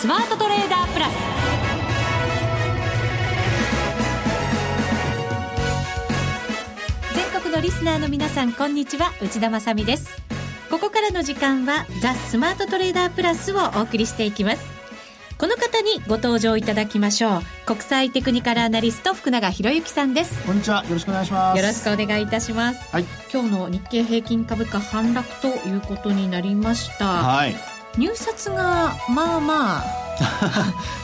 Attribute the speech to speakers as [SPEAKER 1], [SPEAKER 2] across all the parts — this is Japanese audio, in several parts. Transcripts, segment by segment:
[SPEAKER 1] スマートトレーダープラス。全国のリスナーの皆さんこんにちは。内田まさです。ここからの時間はザ・スマートトレーダープラスをお送りしていきます。この方にご登場いただきましょう。国際テクニカルアナリスト福永博之さんです。
[SPEAKER 2] こんにちは。よろしくお願いします。
[SPEAKER 1] よろしくお願いいたします、
[SPEAKER 2] はい、
[SPEAKER 1] 今日の日経平均株価反落ということになりました、
[SPEAKER 2] はい、
[SPEAKER 1] 入札がまあまあ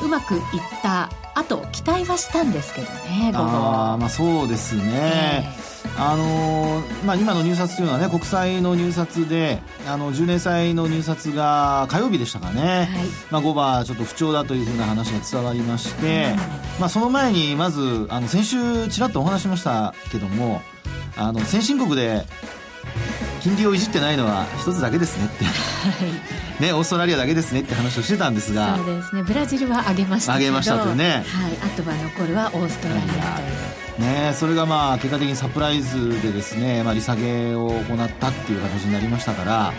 [SPEAKER 1] うまくいったあと期待はしたんですけどね
[SPEAKER 2] あまあそうですね、えーあのー、まあ、今の入札というのはね国債の入札であの10年債の入札が火曜日でしたかね、はい、まあ、5番ちょっと不調だというふうな話が伝わりまして、うん、まあ、その前にまずあの先週ちらっとお話しましたけどもあの先進国で金利をいじってないのは一つだけですねって、はい、ね、オーストラリアだけですねって話をしてたんですが。
[SPEAKER 1] そうですね。ブラジルは上げました
[SPEAKER 2] 上げましたとね、
[SPEAKER 1] はい、あとは残るはオーストラリアという。
[SPEAKER 2] ね、それがまあ結果的にサプライズでですね、まあ、利下げを行ったっていう形になりましたから、は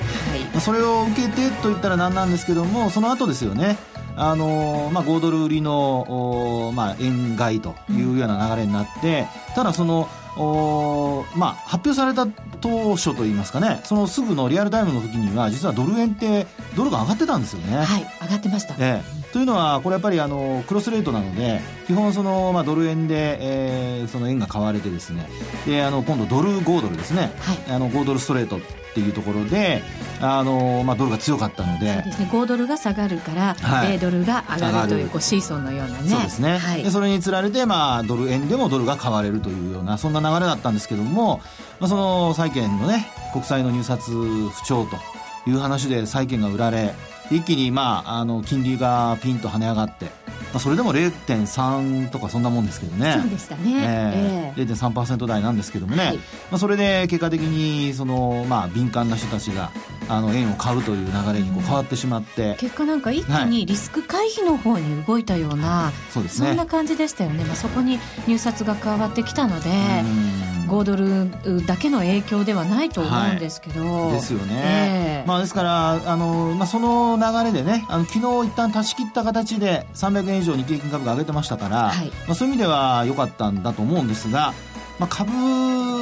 [SPEAKER 2] い、それを受けてといったら何なんですけどもその後ですよね。あのまあ、5ドル売りの、まあ、円買いというような流れになって、うん、ただそのおまあ、発表された当初といいますかねそのすぐのリアルタイムの時には実はドル円ってドルが上がってたんですよね。
[SPEAKER 1] はい上がってました、
[SPEAKER 2] ええ。というのはこれやっぱりあのクロスレートなので基本その、まあ、ドル円で、えー、その円が買われてですね。であの今度ドル5ドルですね、
[SPEAKER 1] はい、
[SPEAKER 2] あの5ドルストレートっていうところであの、まあ、ドルが強かったので。
[SPEAKER 1] そうです、ね、5ドルが下がるから、はい、0ドルが上がるというこうシーソーのようなね。
[SPEAKER 2] そうですね、はい、でそれにつられて、まあ、ドル円でもドルが買われるというようなそんな流れだったんですけども、まあ、その債券のね国債の入札不調という話で債券が売られ一気に、まあ、あの金利がピンと跳ね上がって、まあ、それでも0.3とかそんなもんですけどね。
[SPEAKER 1] そうでしたね、
[SPEAKER 2] えーえー、0.3%台なんですけどもね、はい、まあ、それで結果的にその、まあ、敏感な人たちがあの円を買うという流れにこう変わってしまって、うん、
[SPEAKER 1] 結果なんか一気にリスク回避の方に動いたような、はい、
[SPEAKER 2] そうですね、
[SPEAKER 1] そんな感じでしたよね、まあ、そこに入札が加わってきたので。5ドルだけの影響ではないと思うんですけど、
[SPEAKER 2] はい、ですよね、えー、まあ、ですからあの、まあ、その流れでねあの昨日一旦断ち切った形で300円以上日経平均株価上げてましたから、はい、まあ、そういう意味では良かったんだと思うんですが、まあ、株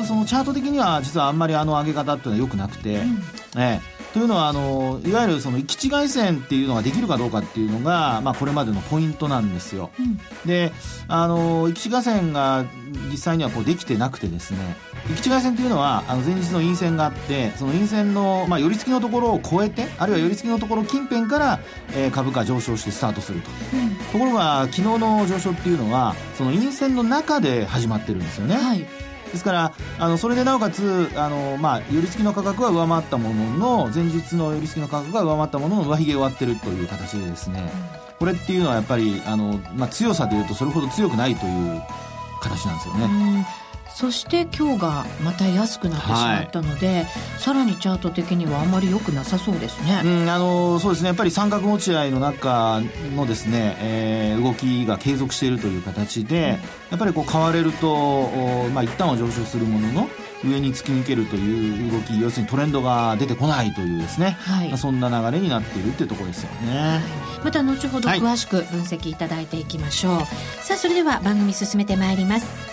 [SPEAKER 2] そのチャート的には実はあんまりあの上げ方っていうのは良くなくて、うん、えーというのはあのいわゆるその行き違い線っていうのができるかどうかっていうのが、まあ、これまでのポイントなんですよ。
[SPEAKER 1] うん、
[SPEAKER 2] であの行き違い線が実際にはこうできてなくてですね。行き違い線というのはあの前日の陰線があってその陰線の、まあ、寄り付きのところを超えてあるいは寄り付きのところ近辺から、えー、株価上昇してスタートすると、
[SPEAKER 1] うん、
[SPEAKER 2] ところが昨日の上昇っていうのはその陰線の中で始まってるんですよね。
[SPEAKER 1] はい
[SPEAKER 2] ですからあのそれでなおかつあの、まあ、寄り付きの価格は上回ったものの前日の寄り付きの価格が上回ったものの上髭終わってるという形でですね、これっていうのはやっぱりあの、まあ、強さでいうとそれほど強くないという形なんですよね。
[SPEAKER 1] そして今日がまた安くなってしまったので、はい、さらにチャート的にはあまり良くなさそうですね。
[SPEAKER 2] うん、あのそうですね。やっぱり三角持ち合いの中のですね、えー、動きが継続しているという形で、うん、やっぱりこう買われると、まあ一旦は上昇するものの上に突き抜けるという動き要するにトレンドが出てこないというですね、
[SPEAKER 1] はい。
[SPEAKER 2] まあ、そんな流れになっているっていうところですよね、はい、
[SPEAKER 1] また後ほど詳しく分析いただいていきましょう、はい、さあそれでは番組進めてまいります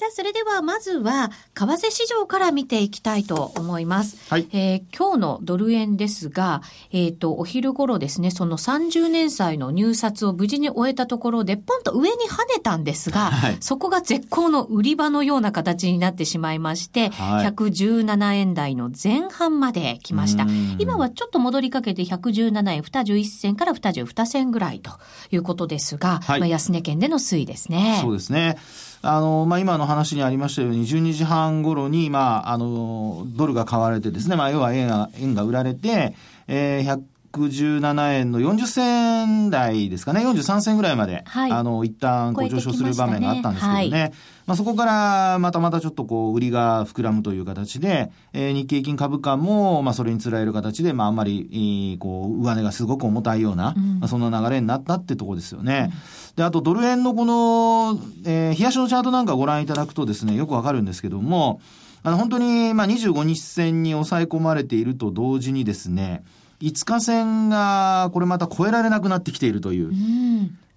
[SPEAKER 1] さあ、それではまずは、為替市場から見ていきたいと思います。
[SPEAKER 2] はい。
[SPEAKER 1] えー、今日のドル円ですが、えっ、ー、と、お昼頃ですね、その30年債の入札を無事に終えたところで、ポンと上に跳ねたんですが、
[SPEAKER 2] はい、
[SPEAKER 1] そこが絶好の売り場のような形になってしまいまして、
[SPEAKER 2] はい、
[SPEAKER 1] 117円台の前半まで来ました。今はちょっと戻りかけて117円21銭から22銭ぐらいということですが、
[SPEAKER 2] はい、
[SPEAKER 1] まあ安値圏での推移ですね。
[SPEAKER 2] そうですね。あの、まあ、今の話にありましたように、12時半頃に、まあ、あの、ドルが買われてですね、まあ、要は円が、円が売られて、えー、117円の40銭台ですかね、43銭ぐらいまで、はい、あの、一旦こう上昇する場面があったんですけどね。ねはい、まあ、そこからまたまたちょっとこう、売りが膨らむという形で、えー、日経平均株価も、まあ、それにつられる形で、まあ、あんまり、こう、上値がすごく重たいような、うん、まあ、そんな流れになったってとこですよね。うん、で、あと、ドル円のこの、えー、冷やしのチャートなんかご覧いただくとですね、よくわかるんですけども、あの、本当に、まあ、25日線に抑え込まれていると同時にですね、5日線がこれまた超えられなくなってきているという。う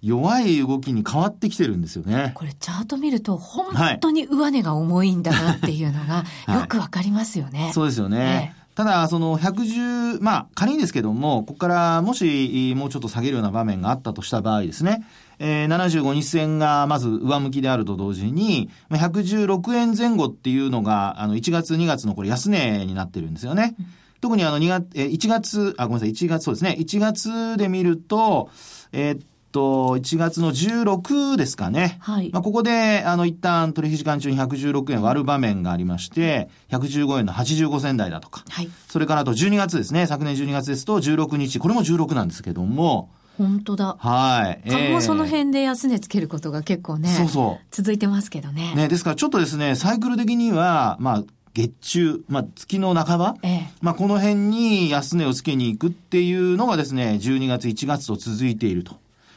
[SPEAKER 2] 弱い動きに変わってきてるんですよね。
[SPEAKER 1] これチャート見ると本当に上値が重いんだなっていうのが よくわかりますよね。は
[SPEAKER 2] い、そうですよね。ええただ、その110、まあ、仮にですけども、ここからもし、もうちょっと下げるような場面があったとした場合ですね、えー、75日線がまず上向きであると同時に、116円前後っていうのが、あの、1月、2月のこれ安値になってるんですよね。うん特にあの2月、え、1月、あ、ごめんなさい、1月、そうですね。1月で見ると、えー、っと、1月の16ですかね。はい。まあ、ここで、あの、一旦取引時間中に116円割る場面がありまして、115円の85銭台だとか。はい。それからあと12月ですね。昨年12月ですと16日、これも16なんですけども、
[SPEAKER 1] 本当だ。
[SPEAKER 2] はい。
[SPEAKER 1] 株もその辺で安値つけることが結構ね。そうそう。続いてますけどね。
[SPEAKER 2] ね、ですからちょっとですね、サイクル的には、まあ、月中、まあ、月の半ば、ええ、まあ、この辺に安値をつけに行くっていうのがですね、12月、1月と続いていると。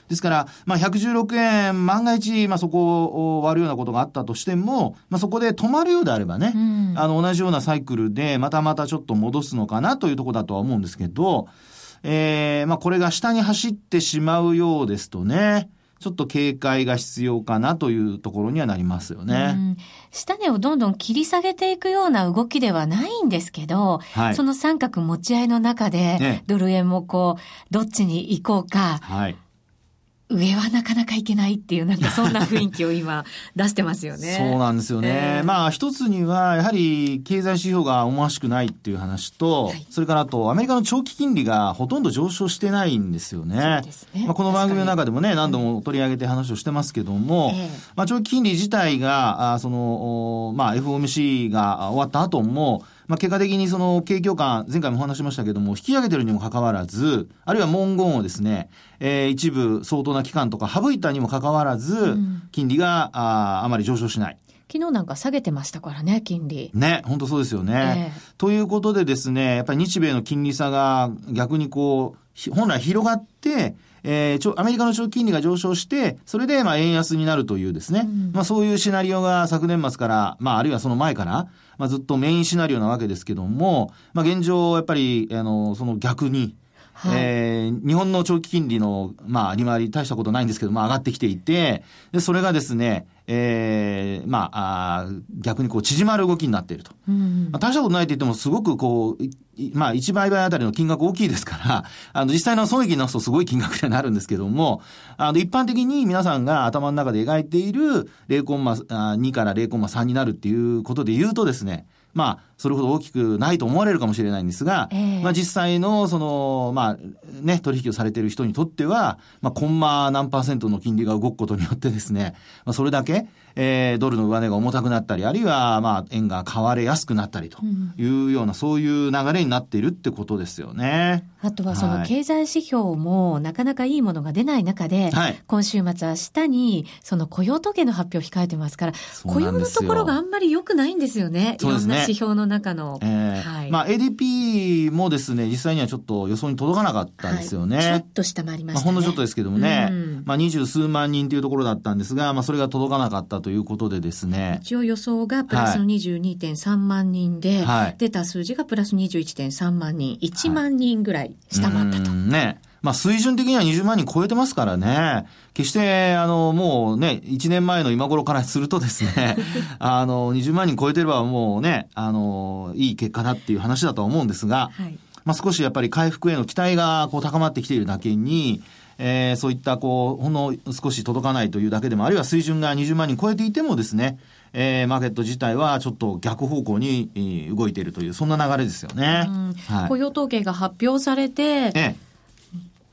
[SPEAKER 2] ですから、まあ、116円、万が一、まあ、そこを割るようなことがあったとしても、まあ、そこで止まるようであればね、うん、あの、同じようなサイクルで、またまたちょっと戻すのかなというところだとは思うんですけど、ええー、まあ、これが下に走ってしまうようですとね、ちょっと警戒が必要かなというところにはなりますよね。
[SPEAKER 1] 下値をどんどん切り下げていくような動きではないんですけど、はい、その三角持ち合いの中で、ドル円もこう、どっちに行こうか、はい上はなかなかいけないっていう、なんかそんな雰囲気を今 出してますよね。
[SPEAKER 2] そうなんですよね。えー、まあ一つには、やはり経済指標が思わしくないっていう話と、はい、それからあとアメリカの長期金利がほとんど上昇してないんですよね。ねまあこの番組の中でもね、何度も取り上げて話をしてますけども、えー、まあ長期金利自体が、あその、まあ FOMC が終わった後も、まあ、結果的にその景況感、前回もお話しましたけども、引き上げてるにもかかわらず、あるいは文言をですね、えー、一部相当な期間とか省いたにもかかわらず、金利がああまり上昇しない。
[SPEAKER 1] 昨日なんか下げてましたからね、金利。
[SPEAKER 2] ね、本当そうですよね。えー、ということでですね、やっぱり日米の金利差が逆にこう、本来広がって、えー、アメリカの長期金利が上昇して、それで、まあ、円安になるというですね、うん、まあ、そういうシナリオが昨年末から、まあ、あるいはその前から、まあ、ずっとメインシナリオなわけですけども、まあ、現状、やっぱり、あの、その逆に、はい、えー、日本の長期金利の、まあ、利回り大したことないんですけど、まあ、上がってきていて、で、それがですね、えー、まあ、あ逆にこう縮まる動きになっていると。うん、まあ、大したことないと言っても、すごくこう、まあ、1倍倍あたりの金額大きいですから、あの、実際の損益のすとすごい金額になるんですけども、あの、一般的に皆さんが頭の中で描いている0.2から0.3になるっていうことで言うとですね、まあ、それほど大きくないと思われるかもしれないんですが、えー、まあ実際の、その、まあ、ね、取引をされている人にとっては、まあ、コンマ何パーセントの金利が動くことによってですね、まあ、それだけ、えー、ドルの上値が重たくなったり、あるいは、まあ、円が買われやすくなったりというような、うん、そういう流れになっているってことですよね。
[SPEAKER 1] あとは、その経済指標もなかなかいいものが出ない中で、はい、今週末、明日に、その雇用統計の発表を控えてますから、雇用のところがあんまり良くないんですよね。いろんな指標の中の。
[SPEAKER 2] えー、はい、まあ、ADP もですね、実際にはちょっと予想に届かなかったですよね。はい、ちょ
[SPEAKER 1] っと下回りました、ね、
[SPEAKER 2] まあ、ほんのちょっとですけどもね、うん、まあ、二十数万人というところだったんですが、まあ、それが届かなかったとということでですね。
[SPEAKER 1] 一応予想がプラスの22.3万人で、はい、出た数字がプラス21.3万人、1万人ぐらい下回ったと。はい、
[SPEAKER 2] ね。まあ水準的には20万人超えてますからね。決して、あの、もうね、1年前の今頃からするとですね、あの、20万人超えてればもうね、あの、いい結果だっていう話だとは思うんですが、はい、まあ少しやっぱり回復への期待がこう高まってきているだけに、えー、そういったこう、ほんの少し届かないというだけでも、あるいは水準が20万人超えていてもですね、えー、マーケット自体はちょっと逆方向に、えー、動いているという、そんな流れですよね。
[SPEAKER 1] はい、雇用統計が発表されて、ええ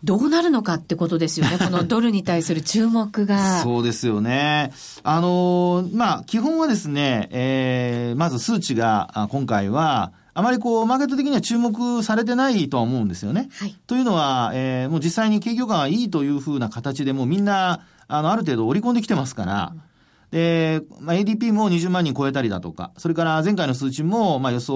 [SPEAKER 1] どうなるのかってことですよね。このドルに対する注目が。
[SPEAKER 2] そうですよね。あのまあ、基本はですね、えー、まず数値が、今回は、あまりこう、マーケット的には注目されてないとは思うんですよね。はい、というのは、えー、もう実際に景況感がいいというふうな形でもうみんな、あの、ある程度織り込んできてますから、うん。で、まあ、ADP も20万人超えたりだとか、それから前回の数値も、まあ、予想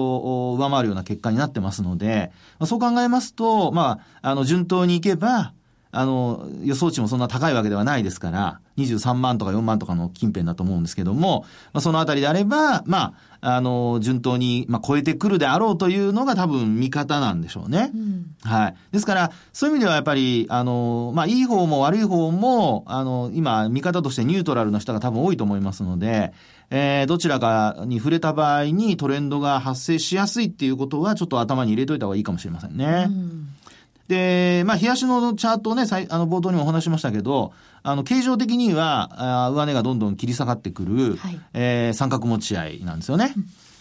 [SPEAKER 2] を上回るような結果になってますので、まあ、そう考えますと、まあ、あの、順当にいけば、あの、予想値もそんな高いわけではないですから、23万とか4万とかの近辺だと思うんですけども、まあ、そのあたりであれば、まあ、あの、順当に、まあ、超えてくるであろうというのが多分見方なんでしょうね。うん、はい。ですから、そういう意味ではやっぱり、あの、まあ、いい方も悪い方も、あの、今、見方としてニュートラルの人が多分多いと思いますので、えー、どちらかに触れた場合にトレンドが発生しやすいっていうことは、ちょっと頭に入れといた方がいいかもしれませんね。うんで、まあ、冷やしのチャートをね、あの、冒頭にもお話しましたけど、あの、形状的には、あ上値がどんどん切り下がってくる、はい、えー、三角持ち合いなんですよね。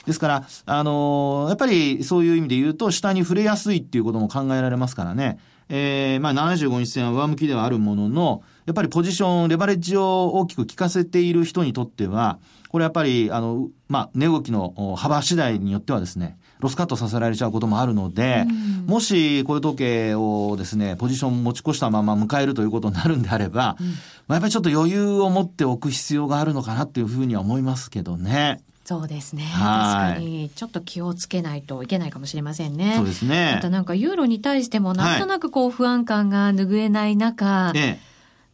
[SPEAKER 2] ですから、あのー、やっぱりそういう意味で言うと、下に触れやすいっていうことも考えられますからね。えー、まあ、75日線は上向きではあるものの、やっぱりポジション、レバレッジを大きく効かせている人にとっては、これやっぱり、あの、まあ、値動きの幅次第によってはですね、ロスカットさせられちゃうこともあるので、うん、もしこういう時計をですね、ポジション持ち越したまま迎えるということになるんであれば、うん、まあ、やっぱりちょっと余裕を持っておく必要があるのかなっていうふうには思いますけどね。
[SPEAKER 1] そうですね。確かに、ちょっと気をつけないといけないかもしれませんね。
[SPEAKER 2] そうですね。
[SPEAKER 1] またなんかユーロに対してもなんとなくこう不安感が拭えない中、はいええ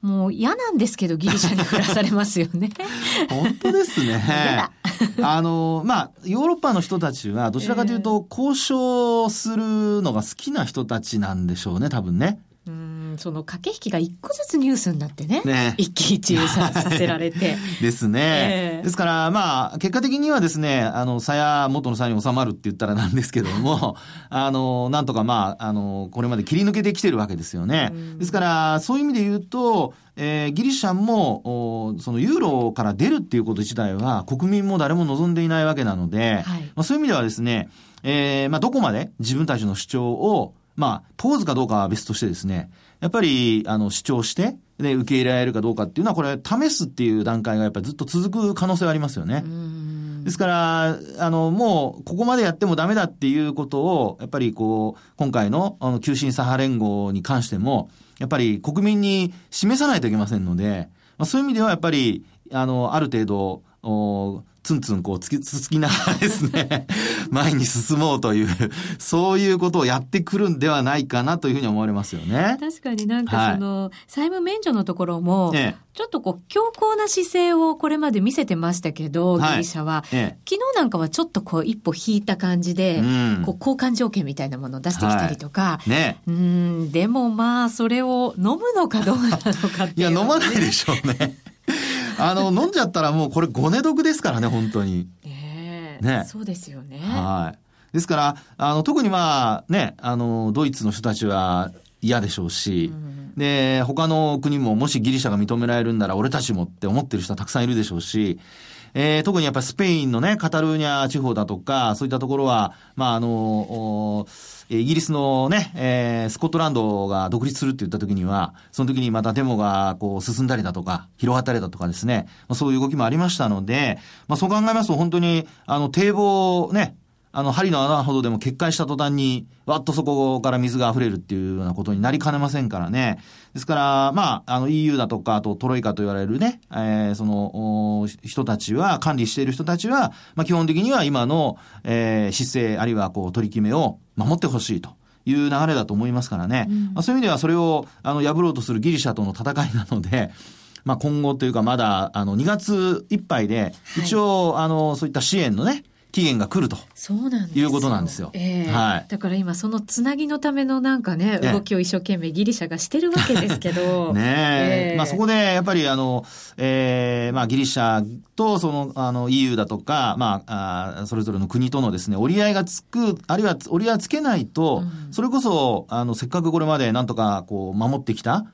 [SPEAKER 1] もう嫌なんですけど、ギリシャに降らされますよね。
[SPEAKER 2] 本当ですね。あの、まあ、ヨーロッパの人たちは、どちらかというと、交渉するのが好きな人たちなんでしょうね、多分ね。
[SPEAKER 1] うんその駆け引きが一個ずつニュースになってね。ね一喜一憂ささせられて。
[SPEAKER 2] ですね、えー、ですから、まあ、結果的にはですね、あの、さや、元のさに収まるって言ったらなんですけども、あの、なんとかまあ、あの、これまで切り抜けてきてるわけですよね。ですから、そういう意味で言うと、えー、ギリシャも、そのユーロから出るっていうこと自体は国民も誰も望んでいないわけなので、はい、まあ、そういう意味ではですね、えー、まあ、どこまで自分たちの主張をまあ、通すかどうかは別としてですね、やっぱり、あの、主張して、で、受け入れられるかどうかっていうのは、これ、試すっていう段階がやっぱりずっと続く可能性はありますよね。ですから、あの、もう、ここまでやってもダメだっていうことを、やっぱりこう、今回の、あの、急進左派連合に関しても、やっぱり国民に示さないといけませんので、まあ、そういう意味ではやっぱり、あの、ある程度、おツンツンこうつき、つつきながらですね、前に進もうという、そういうことをやってくるんではないかなというふうに思われますよね。
[SPEAKER 1] 確かになんかその、はい、債務免除のところも、ちょっとこう強硬な姿勢をこれまで見せてましたけど、ギリシャは、はい、昨日なんかはちょっとこう一歩引いた感じで、うん、こう交換条件みたいなものを出してきたりとか、はい、ね、うん、でもまあそれを飲むのかどうなのかっていう、
[SPEAKER 2] いや飲まないでしょうね。あの、飲んじゃったらもうこれごね毒ですからね、本当に。
[SPEAKER 1] えー、ね。そうですよね。
[SPEAKER 2] はい。ですから、あの、特にまあ、ね、あの、ドイツの人たちは嫌でしょうし、うん、で、他の国ももしギリシャが認められるんなら俺たちもって思ってる人はたくさんいるでしょうし、えー、特にやっぱりスペインのね、カタルーニャ地方だとか、そういったところは、まあ、あの、イギリスのね、えー、スコットランドが独立するって言った時には、その時にまたデモがこう進んだりだとか、広がったりだとかですね、まあ、そういう動きもありましたので、まあ、そう考えますと本当に、あの、堤防ね、あの、針の穴ほどでも決壊した途端に、わっとそこから水が溢れるっていうようなことになりかねませんからね。ですから、まあ、あの EU だとか、あとトロイカと言われるね、えー、その、人たちは、管理している人たちは、まあ基本的には今の、えー、姿勢、あるいはこう取り決めを守ってほしいと。いう流れだと思いますからね。うん、まあ、そういう意味ではそれを、あの、破ろうとするギリシャとの戦いなので、まあ、今後というかまだ、あの、2月いっぱいで、一応、はい、あの、そういった支援のね、期限が来ると。そうなんですいうことなんですよ。
[SPEAKER 1] えー、はい。だから今そのつなぎのためのなんかね、動きを一生懸命ギリシャがしてるわけですけど。
[SPEAKER 2] ねえ。えー、まあそこでやっぱりあの、えー、まあギリシャとその、あの EU だとか、まあ、あそれぞれの国とのですね、折り合いがつく、あるいは折り合いつけないと、うん、それこそ、あの、せっかくこれまでなんとかこう守ってきた、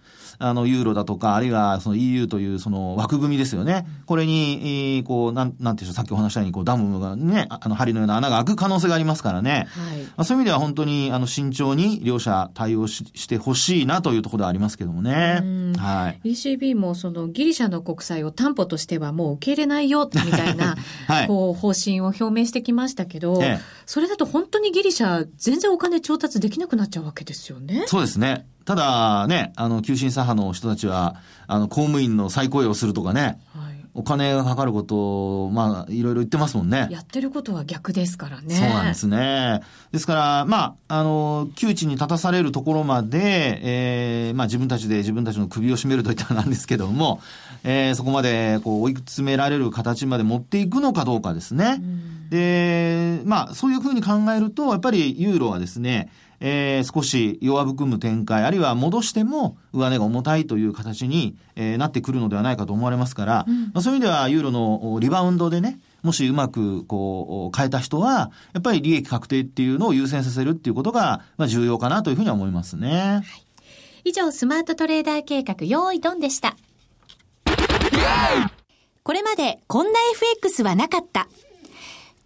[SPEAKER 2] あの、ユーロだとか、あるいはその EU というその枠組みですよね。これに、こう、なん、なんていうさっきお話したように、こう、ダムがね、あの、針のような穴が開く可能性がありますからね。はい。まあ、そういう意味では本当に、あの、慎重に両者対応ししてほしいなというところではありますけどもね。
[SPEAKER 1] はい。ECB もそのギリシャの国債を担保としてはもう受け入れないよ、みたいな、はい、こう、方針を表明してきましたけど、ええ、それだと本当にギリシャ全然お金調達できなくなっちゃうわけですよね。
[SPEAKER 2] そうですね。ただね、あの、急進左派の人たちは、あの、公務員の再雇用をするとかね、はい、お金がかかることを、まあ、いろいろ言ってますもんね。
[SPEAKER 1] やってることは逆ですからね。
[SPEAKER 2] そうなんですね。ですから、まあ、あの、窮地に立たされるところまで、えー、まあ、自分たちで自分たちの首を絞めるといったらなんですけども、えー、そこまで、こう、追い詰められる形まで持っていくのかどうかですね。で、まあ、そういうふうに考えると、やっぱりユーロはですね、えー、少し弱含む展開、あるいは戻しても上値が重たいという形に、えー、なってくるのではないかと思われますから、うん、まあ、そういう意味ではユーロのリバウンドでね、もしうまくこう変えた人は、やっぱり利益確定っていうのを優先させるっていうことが、まあ、重要かなというふうには思いますね。はい、
[SPEAKER 1] 以上、スマートトレーダー計画、用意ドンでした。これまでこんな FX はなかった。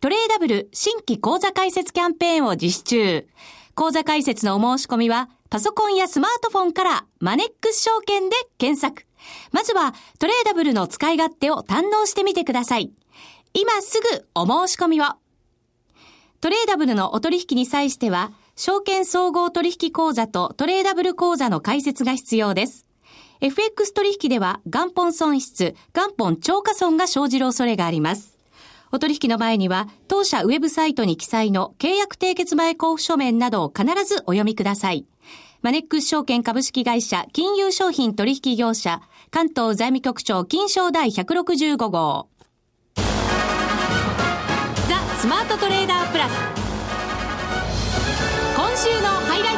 [SPEAKER 1] トレーダブル新規講座開設キャンペーンを実施中。講座開設のお申し込みは、パソコンやスマートフォンからマネックス証券で検索。まずはトレーダブルの使い勝手を堪能してみてください。今すぐお申し込みを。トレーダブルのお取引に際しては、証券総合取引口座とトレーダブル口座の開設が必要です。FX 取引では元本損失、元本超過損が生じる恐れがあります。お取引の前には、当社ウェブサイトに記載の契約締結前交付書面などを必ずお読みください。マネックス証券株式会社金融商品取引業者関東財務局長金賞第165号。ザ・スマートトレーダープラス。今週のハイライ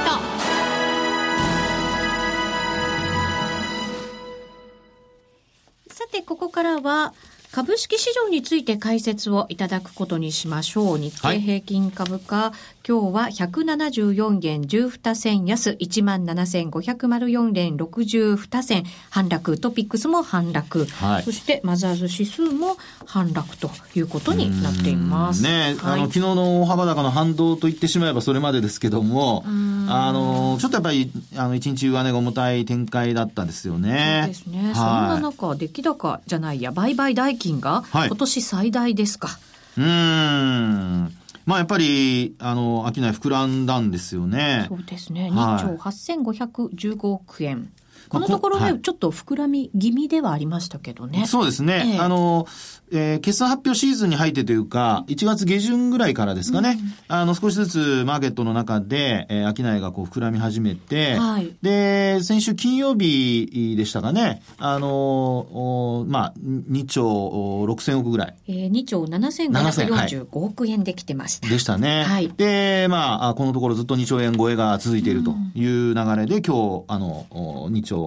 [SPEAKER 1] ト。さて、ここからは、株式市場について解説をいただくことにしましょう。日経平均株価、はい、今日は174円12銭安、17,504円62銭反落、トピックスも反落、はい、そしてマザーズ指数も反落ということになっています。
[SPEAKER 2] ね、はい、あの、昨日の大幅高の反動と言ってしまえばそれまでですけども、あの、ちょっとやっぱり、あの、一日上値が重たい展開だったですよね。
[SPEAKER 1] そうですね。そんな中、出来高じゃないや、売買代金が今年最大ですか。
[SPEAKER 2] はい、うん。まあやっぱり、あの、商い膨らんだんですよね。
[SPEAKER 1] そうですね。2兆8515億円。このところね、はい、ちょっと膨らみ気味ではありましたけどね。
[SPEAKER 2] そうですね。えー、あの、えー、決算発表シーズンに入ってというか、1月下旬ぐらいからですかね、うん、あの、少しずつマーケットの中で、えー、商いがこう膨らみ始めて、はい、で、先週金曜日でしたかね、あの、まあ、2兆6千億ぐらい。
[SPEAKER 1] えー、2兆7545億円できてました。
[SPEAKER 2] でしたね。はい。で、まあ、このところずっと2兆円超えが続いているという流れで、うん、今日、あの、2兆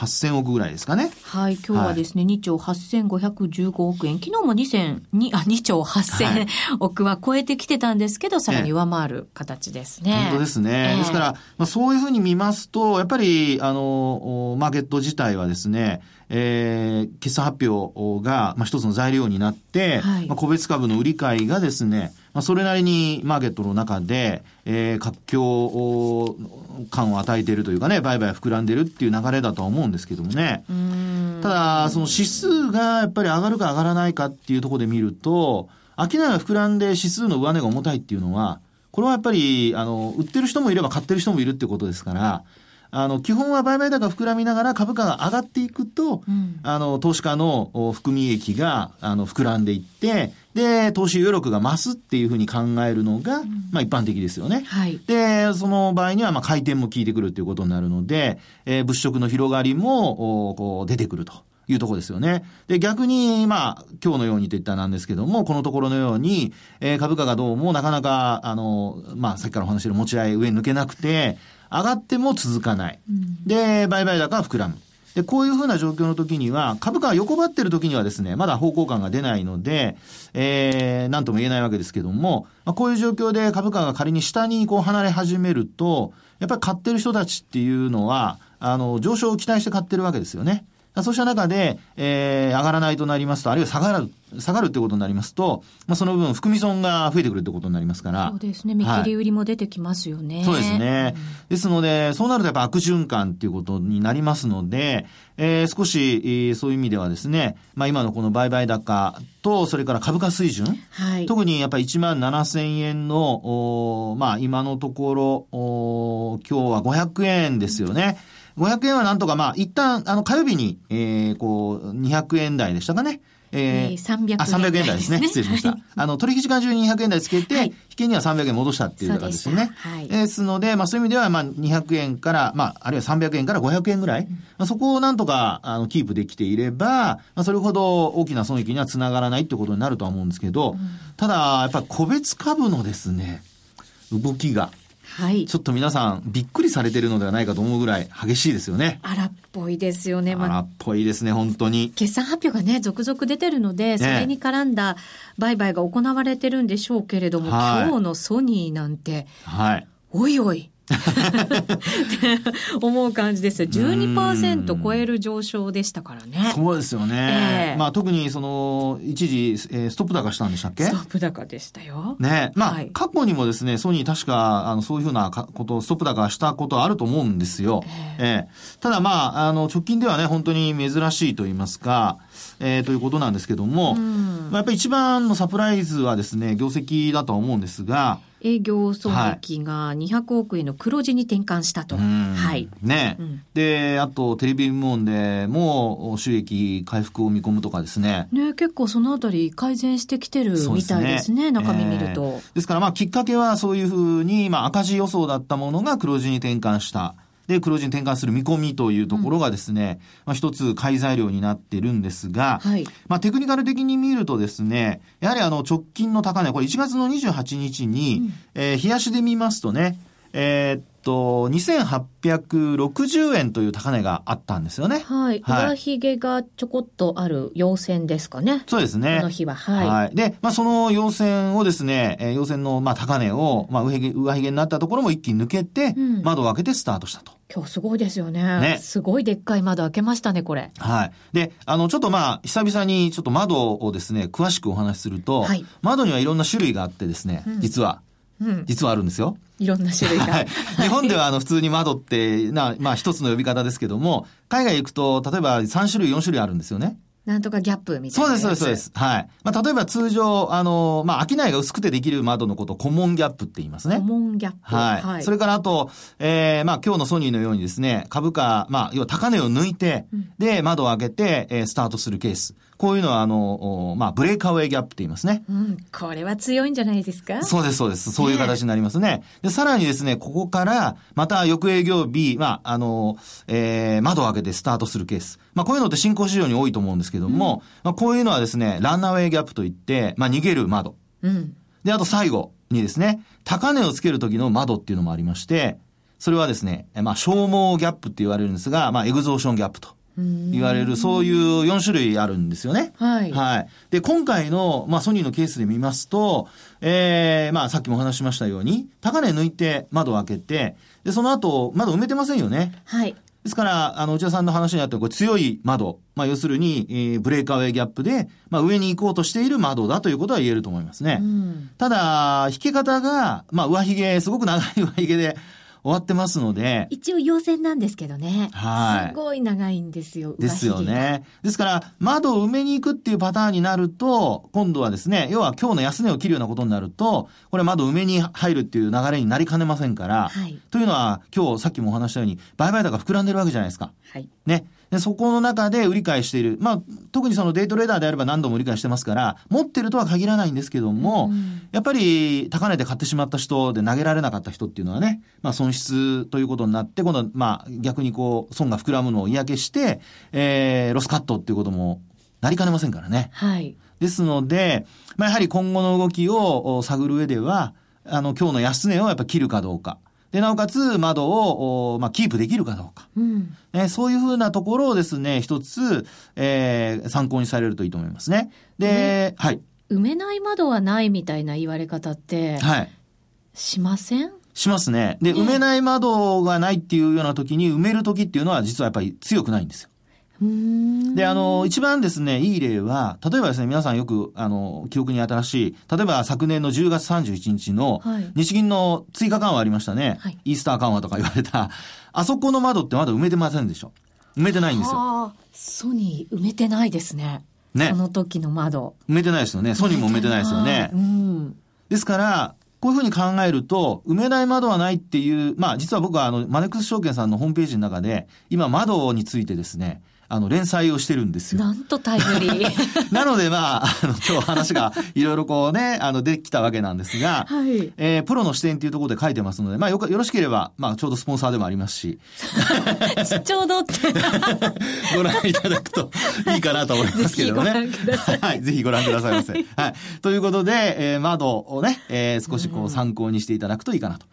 [SPEAKER 2] 8000億ぐらいですかね。
[SPEAKER 1] はい、今日はですね、はい、2兆8515億円。昨日も2000、2, あ2兆8000億は超えてきてたんですけど、さらに上回る形ですね。
[SPEAKER 2] 本当ですね。えー、ですから、まあ、そういうふうに見ますと、やっぱり、あの、マーケット自体はですね、えー、決算発表が、まあ、一つの材料になって、はい、まあ、個別株の売り買いがですね、まあ、それなりにマーケットの中で、えー、活況感を与えているというかね、売買膨らんでるっていう流れだとは思うんですけどもね。ただ、その指数がやっぱり上がるか上がらないかっていうところで見ると、商いが膨らんで指数の上値が重たいっていうのは、これはやっぱり、あの、売ってる人もいれば買ってる人もいるってことですから、あの、基本は売買高膨らみながら株価が上がっていくと、うん、あの、投資家の含み益が、あの、膨らんでいって、で、投資余力が増すっていうふうに考えるのが、うん、まあ一般的ですよね。はい。で、その場合には、まあ回転も効いてくるっていうことになるので、えー、物色の広がりも、こう、出てくると。いうところですよね。で、逆に、まあ、今日のようにといったなんですけども、このところのように、えー、株価がどうもなかなか、あの、まあ、さっきからお話してる持ち合い上に抜けなくて、上がっても続かない。で、売買高は膨らむ。で、こういうふうな状況の時には、株価が横ばってる時にはですね、まだ方向感が出ないので、えー、なんとも言えないわけですけども、まあ、こういう状況で株価が仮に下にこう離れ始めると、やっぱり買ってる人たちっていうのは、あの、上昇を期待して買ってるわけですよね。そうした中で、えー、上がらないとなりますと、あるいは下がる、下がるってことになりますと、まあ、その分、含み損が増えてくるってことになりますから。
[SPEAKER 1] そうですね。見切り売りも出てきますよね。
[SPEAKER 2] はい、そうですね。うん、ですので、そうなるとやっぱ悪循環っていうことになりますので、えー、少し、えー、そういう意味ではですね、まあ、今のこの売買高と、それから株価水準。はい。特にやっぱり1万7000円の、おまあ、今のところ、お今日は500円ですよね。うん500円はなんとか、まあ、一旦、あの、火曜日に、えー、こう、200円台でしたかね。
[SPEAKER 1] えー、300円
[SPEAKER 2] あ、300円台ですね。失礼しました。はい、あの、取引時間中に200円台つけて、はい、引けには300円戻したっていう形ですよね。はい、ですので、まあそういう意味では、まあ200円から、まあ、あるいは300円から500円ぐらい、うん、まあ、そこをなんとか、あの、キープできていれば、まあそれほど大きな損益にはつながらないってことになるとは思うんですけど、うん、ただ、やっぱ個別株のですね、動きが、はい。ちょっと皆さんびっくりされてるのではないかと思うぐらい激しいですよね。
[SPEAKER 1] 荒っぽいですよね。
[SPEAKER 2] ま荒っぽいですね、本当に。
[SPEAKER 1] 決算発表がね、続々出てるので、それに絡んだ売買が行われてるんでしょうけれども、はい、今日のソニーなんて、はい。おいおい。思う感じですよ。12%超える上昇でしたからね。
[SPEAKER 2] そうですよね。えー、まあ特にその、一時、えー、ストップ高したんでしたっけ？
[SPEAKER 1] ストップ高でしたよ。
[SPEAKER 2] ね。まあ、はい、過去にもですね、ソニー確か、あの、そういうふうなことを、ストップ高したことあると思うんですよ。えー、えー、ただまあ、あの、直近ではね、本当に珍しいと言いますか、えー、ということなんですけども、まあ、やっぱり一番のサプライズはですね、業績だとは思うんですが、
[SPEAKER 1] 営業損益が200億円の黒字に転換したと。はい。
[SPEAKER 2] ね、うん、で、あと、テレビ部門でも収益回復を見込むとかですね。
[SPEAKER 1] ね、結構そのあたり改善してきてるみたいですね、すね中身見ると、え
[SPEAKER 2] ー、ですから、まあ、きっかけはそういうふうに、まあ、赤字予想だったものが黒字に転換した。で、黒字に転換する見込みというところがですね、うん、まあ一つ買い材料になってるんですが、はい、まあテクニカル的に見るとですね、やはりあの直近の高値、これ1月の28日に、うん、えー、冷やしで見ますとね、えー、っと、2860円という高値があったんですよね。
[SPEAKER 1] はい。上髭がちょこっとある陽線ですかね。
[SPEAKER 2] そうですね。
[SPEAKER 1] この日は。はい。
[SPEAKER 2] はい、で、まあ、その陽線をですね、えー、陽線の、まあ、高値を、まあ、上髭、上髭になったところも一気に抜けて、うん、窓を開けてスタートしたと。
[SPEAKER 1] 今日すごいですよね。ね。すごいでっかい窓開けましたね、これ。
[SPEAKER 2] はい。で、あの、ちょっとまあ、久々にちょっと窓をですね、詳しくお話しすると、はい、窓にはいろんな種類があってですね、うん、実は。実はあるんですよ。
[SPEAKER 1] いろんな種類が。はい。
[SPEAKER 2] 日本ではあの普通に窓ってな、まあ一つの呼び方ですけども、海外行くと例えば3種類4種類あるんですよね。
[SPEAKER 1] なんとかギャップみた
[SPEAKER 2] いな。そうです、そうです、そうです。はい。まあ、例えば通常、あの、まあ、商いが薄くてできる窓のことをコモンギャップって言いますね。
[SPEAKER 1] コモンギャップ。
[SPEAKER 2] はい。はい、それからあと、えー、まあ、今日のソニーのようにですね、株価、まあ、要は高値を抜いて、うん、で、窓を開けて、えー、スタートするケース。こういうのは、あの、まあ、ブレーカーウェイギャップって言いますね。
[SPEAKER 1] うん、これは強いんじゃないですか？
[SPEAKER 2] そうです、そうです。そういう形になりますね。で、さらにですね、ここから、また翌営業日、まあ、あの、えー、窓を開けてスタートするケース。まあ、こういうのって新興市場に多いと思うんですけども、うん、まあ、こういうのはですね、ランナーウェイギャップといって、まあ、逃げる窓。うん。で、あと最後にですね、高値をつける時の窓っていうのもありまして、それはですね、まあ、消耗ギャップって言われるんですが、まあ、エグゾーションギャップと。言われる、そういう4種類あるんですよね。はい。はい。で、今回の、まあ、ソニーのケースで見ますと、ええー、まあ、さっきもお話しましたように、高値抜いて窓を開けて、で、その後、窓埋めてませんよね。はい。ですから、あの、内田さんの話にあったこれ強い窓。まあ、要するに、えー、ブレーカーウェイギャップで、まあ、上に行こうとしている窓だということは言えると思いますね。うん、ただ、引け方が、まあ、上髭、すごく長い上髭で、終わってますので。
[SPEAKER 1] 一応陽線なんですけどね。
[SPEAKER 2] はい。
[SPEAKER 1] すごい長いんですよ。
[SPEAKER 2] ですよね。ですから、窓を埋めに行くっていうパターンになると、今度はですね、要は今日の安値を切るようなことになると、これ窓埋めに入るっていう流れになりかねませんから、はい、というのは、今日さっきもお話したように、売買高膨らんでるわけじゃないですか。はい。ね。で、そこの中で売り買いしている。まあ、特にそのデイトレーダーであれば何度も売り買いしてますから、持ってるとは限らないんですけども、うん、やっぱり高値で買ってしまった人で投げられなかった人っていうのはね、まあ損失ということになって、今度はまあ逆にこう、損が膨らむのを嫌気して、えー、ロスカットっていうこともなりかねませんからね。
[SPEAKER 1] はい。
[SPEAKER 2] ですので、まあやはり今後の動きを探る上では、あの、今日の安値をやっぱ切るかどうか。で、なおかつ窓を、まあ、キープできるかどうか。うん、えー、そういうふうなところをですね、一つ、えー、参考にされるといいと思いますね。で、はい。
[SPEAKER 1] 埋めない窓はないみたいな言われ方って、はい。しません？
[SPEAKER 2] しますね。で、埋めない窓がないっていうような時に、埋める時っていうのは実はやっぱり強くないんですよ。で、あの、一番ですね、いい例は、例えばですね、皆さんよく、あの、記憶に新しい、例えば昨年の10月31日の、日銀の追加緩和ありましたね、はい、イースター緩和とか言われた、あそこの窓ってまだ埋めてませんでしょ。埋めてないんですよ。
[SPEAKER 1] ソニー埋めてないですね。ね。その時の窓。
[SPEAKER 2] 埋めてないですよね。ソニーも埋めてないですよね。うん、ですから、こういうふうに考えると、埋めない窓はないっていう、まあ実は僕はあの、マネックス証券さんのホームページの中で、今窓についてですね、あの、連載をしてるんですよ。
[SPEAKER 1] なんとタイムリー。
[SPEAKER 2] なので、まあ、あの、今日話がいろいろこうね、あの、できたわけなんですが、はい。えー、プロの視点っていうところで書いてますので、まあ、よよろしければ、まあ、ちょうどスポンサーでもありますし。
[SPEAKER 1] ちょうどって。
[SPEAKER 2] ご覧いただくといいかなと思いますけどね。はい。ぜひご覧くださいませ。はい。ということで、えー、窓をね、えー、少しこう参考にしていただくといいかなと。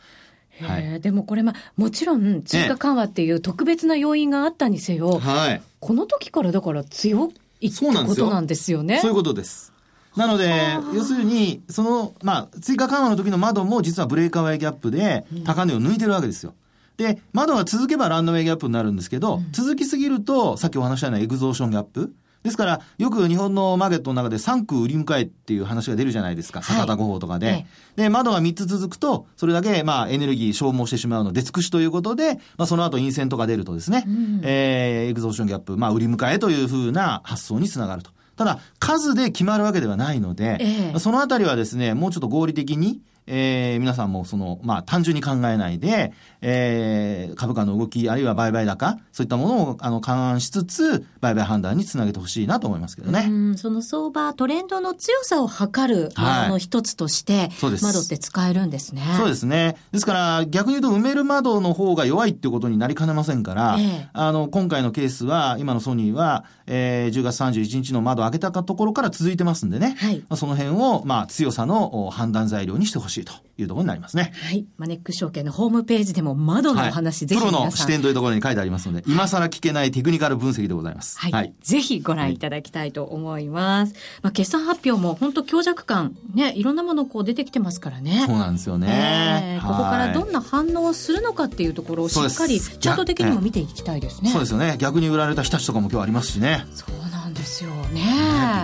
[SPEAKER 1] はい、でもこれ、まあ、もちろん追加緩和っていう特別な要因があったにせよ、はい、この時からだから強いってことなんですよね。
[SPEAKER 2] そういうことです。なので、要するに、その、まあ、追加緩和の時の窓も実はブレーカーウェイギャップで高値を抜いてるわけですよ。で、窓が続けばランドウェイギャップになるんですけど、うん、続きすぎると、さっきお話したようなエグゾーションギャップ。ですから、よく日本のマーケットの中で3区売り迎えっていう話が出るじゃないですか。坂田五法とかで。はい、で、窓が3つ続くと、それだけ、まあ、エネルギー消耗してしまうので、尽くしということで、まあ、その後陰線とか出るとですね、うん、えー、エグゾーションギャップ、まあ、売り迎えというふうな発想につながると。ただ、数で決まるわけではないので、えー、そのあたりはですね、もうちょっと合理的に、えー、皆さんもその、まあ、単純に考えないで、えー、株価の動き、あるいは売買高、そういったものを、あの、勘案しつつ、売買判断につなげてほしいなと思いますけどね。う
[SPEAKER 1] ん、その相場、トレンドの強さを測るものの一つとして、はい、窓って使えるんですね。
[SPEAKER 2] そうですね。ですから、逆に言うと、埋める窓の方が弱いっていうことになりかねませんから、えー、あの、今回のケースは、今のソニーは、えー、10月31日の窓を開けたところから続いてますんでね、はい、その辺を、まあ、強さの判断材料にしてほしいというところになりますね。
[SPEAKER 1] はい。マネック証券のホームページでも窓のお話、はい、ぜひ
[SPEAKER 2] プロの視点というところに書いてありますので、今更聞けないテクニカル分析でございます。
[SPEAKER 1] はい。はい、ぜひご覧いただきたいと思います。まあ、決算発表も本当強弱感、ね、いろんなものこう出てきてますからね。
[SPEAKER 2] そうなんですよね。
[SPEAKER 1] えー、ここからどんな反応をするのかっていうところをしっかりチャート的にも見ていきたいですね。
[SPEAKER 2] そうですよね。逆に売られた日立とかも今日ありますしね。
[SPEAKER 1] そうですよね。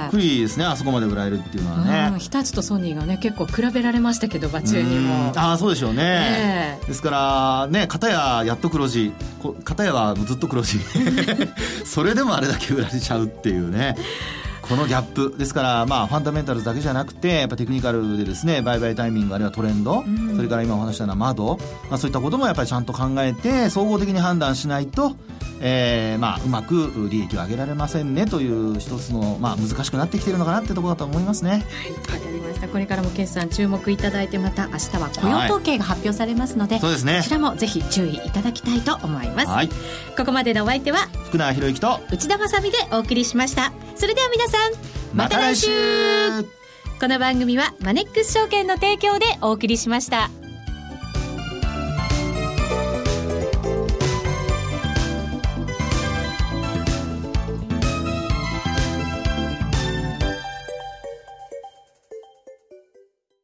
[SPEAKER 1] び
[SPEAKER 2] っくりですね、あそこまで売られるっていうのはね。
[SPEAKER 1] 日立とソニーがね、結構比べられましたけど、場中にも。
[SPEAKER 2] ああ、そうでしょうね。ですから、ね、片ややっと黒字、片やはずっと黒字。それでもあれだけ売られちゃうっていうね。このギャップですから、まあ、ファンダメンタルズだけじゃなくてやっぱテクニカルでですね売買タイミングあるいはトレンド、うん、それから今お話したような窓、まあ、そういったこともやっぱりちゃんと考えて総合的に判断しないと、えーまあ、うまく利益を上げられませんねという一つの、まあ、難しくなってきているのかなってところだと思いますね。はい、
[SPEAKER 1] わかりましたこれからも決算注目いただいてまた明日は雇用統計が発表されますので、はい、そうですね、こちらもぜひ注意いただきたいと思います。はい、ここまでのお相手は
[SPEAKER 2] 福永博之と
[SPEAKER 1] 内田まさでお送りしました。それでは皆さんまた来週この番組はマネックス証券の提供でお送りしました。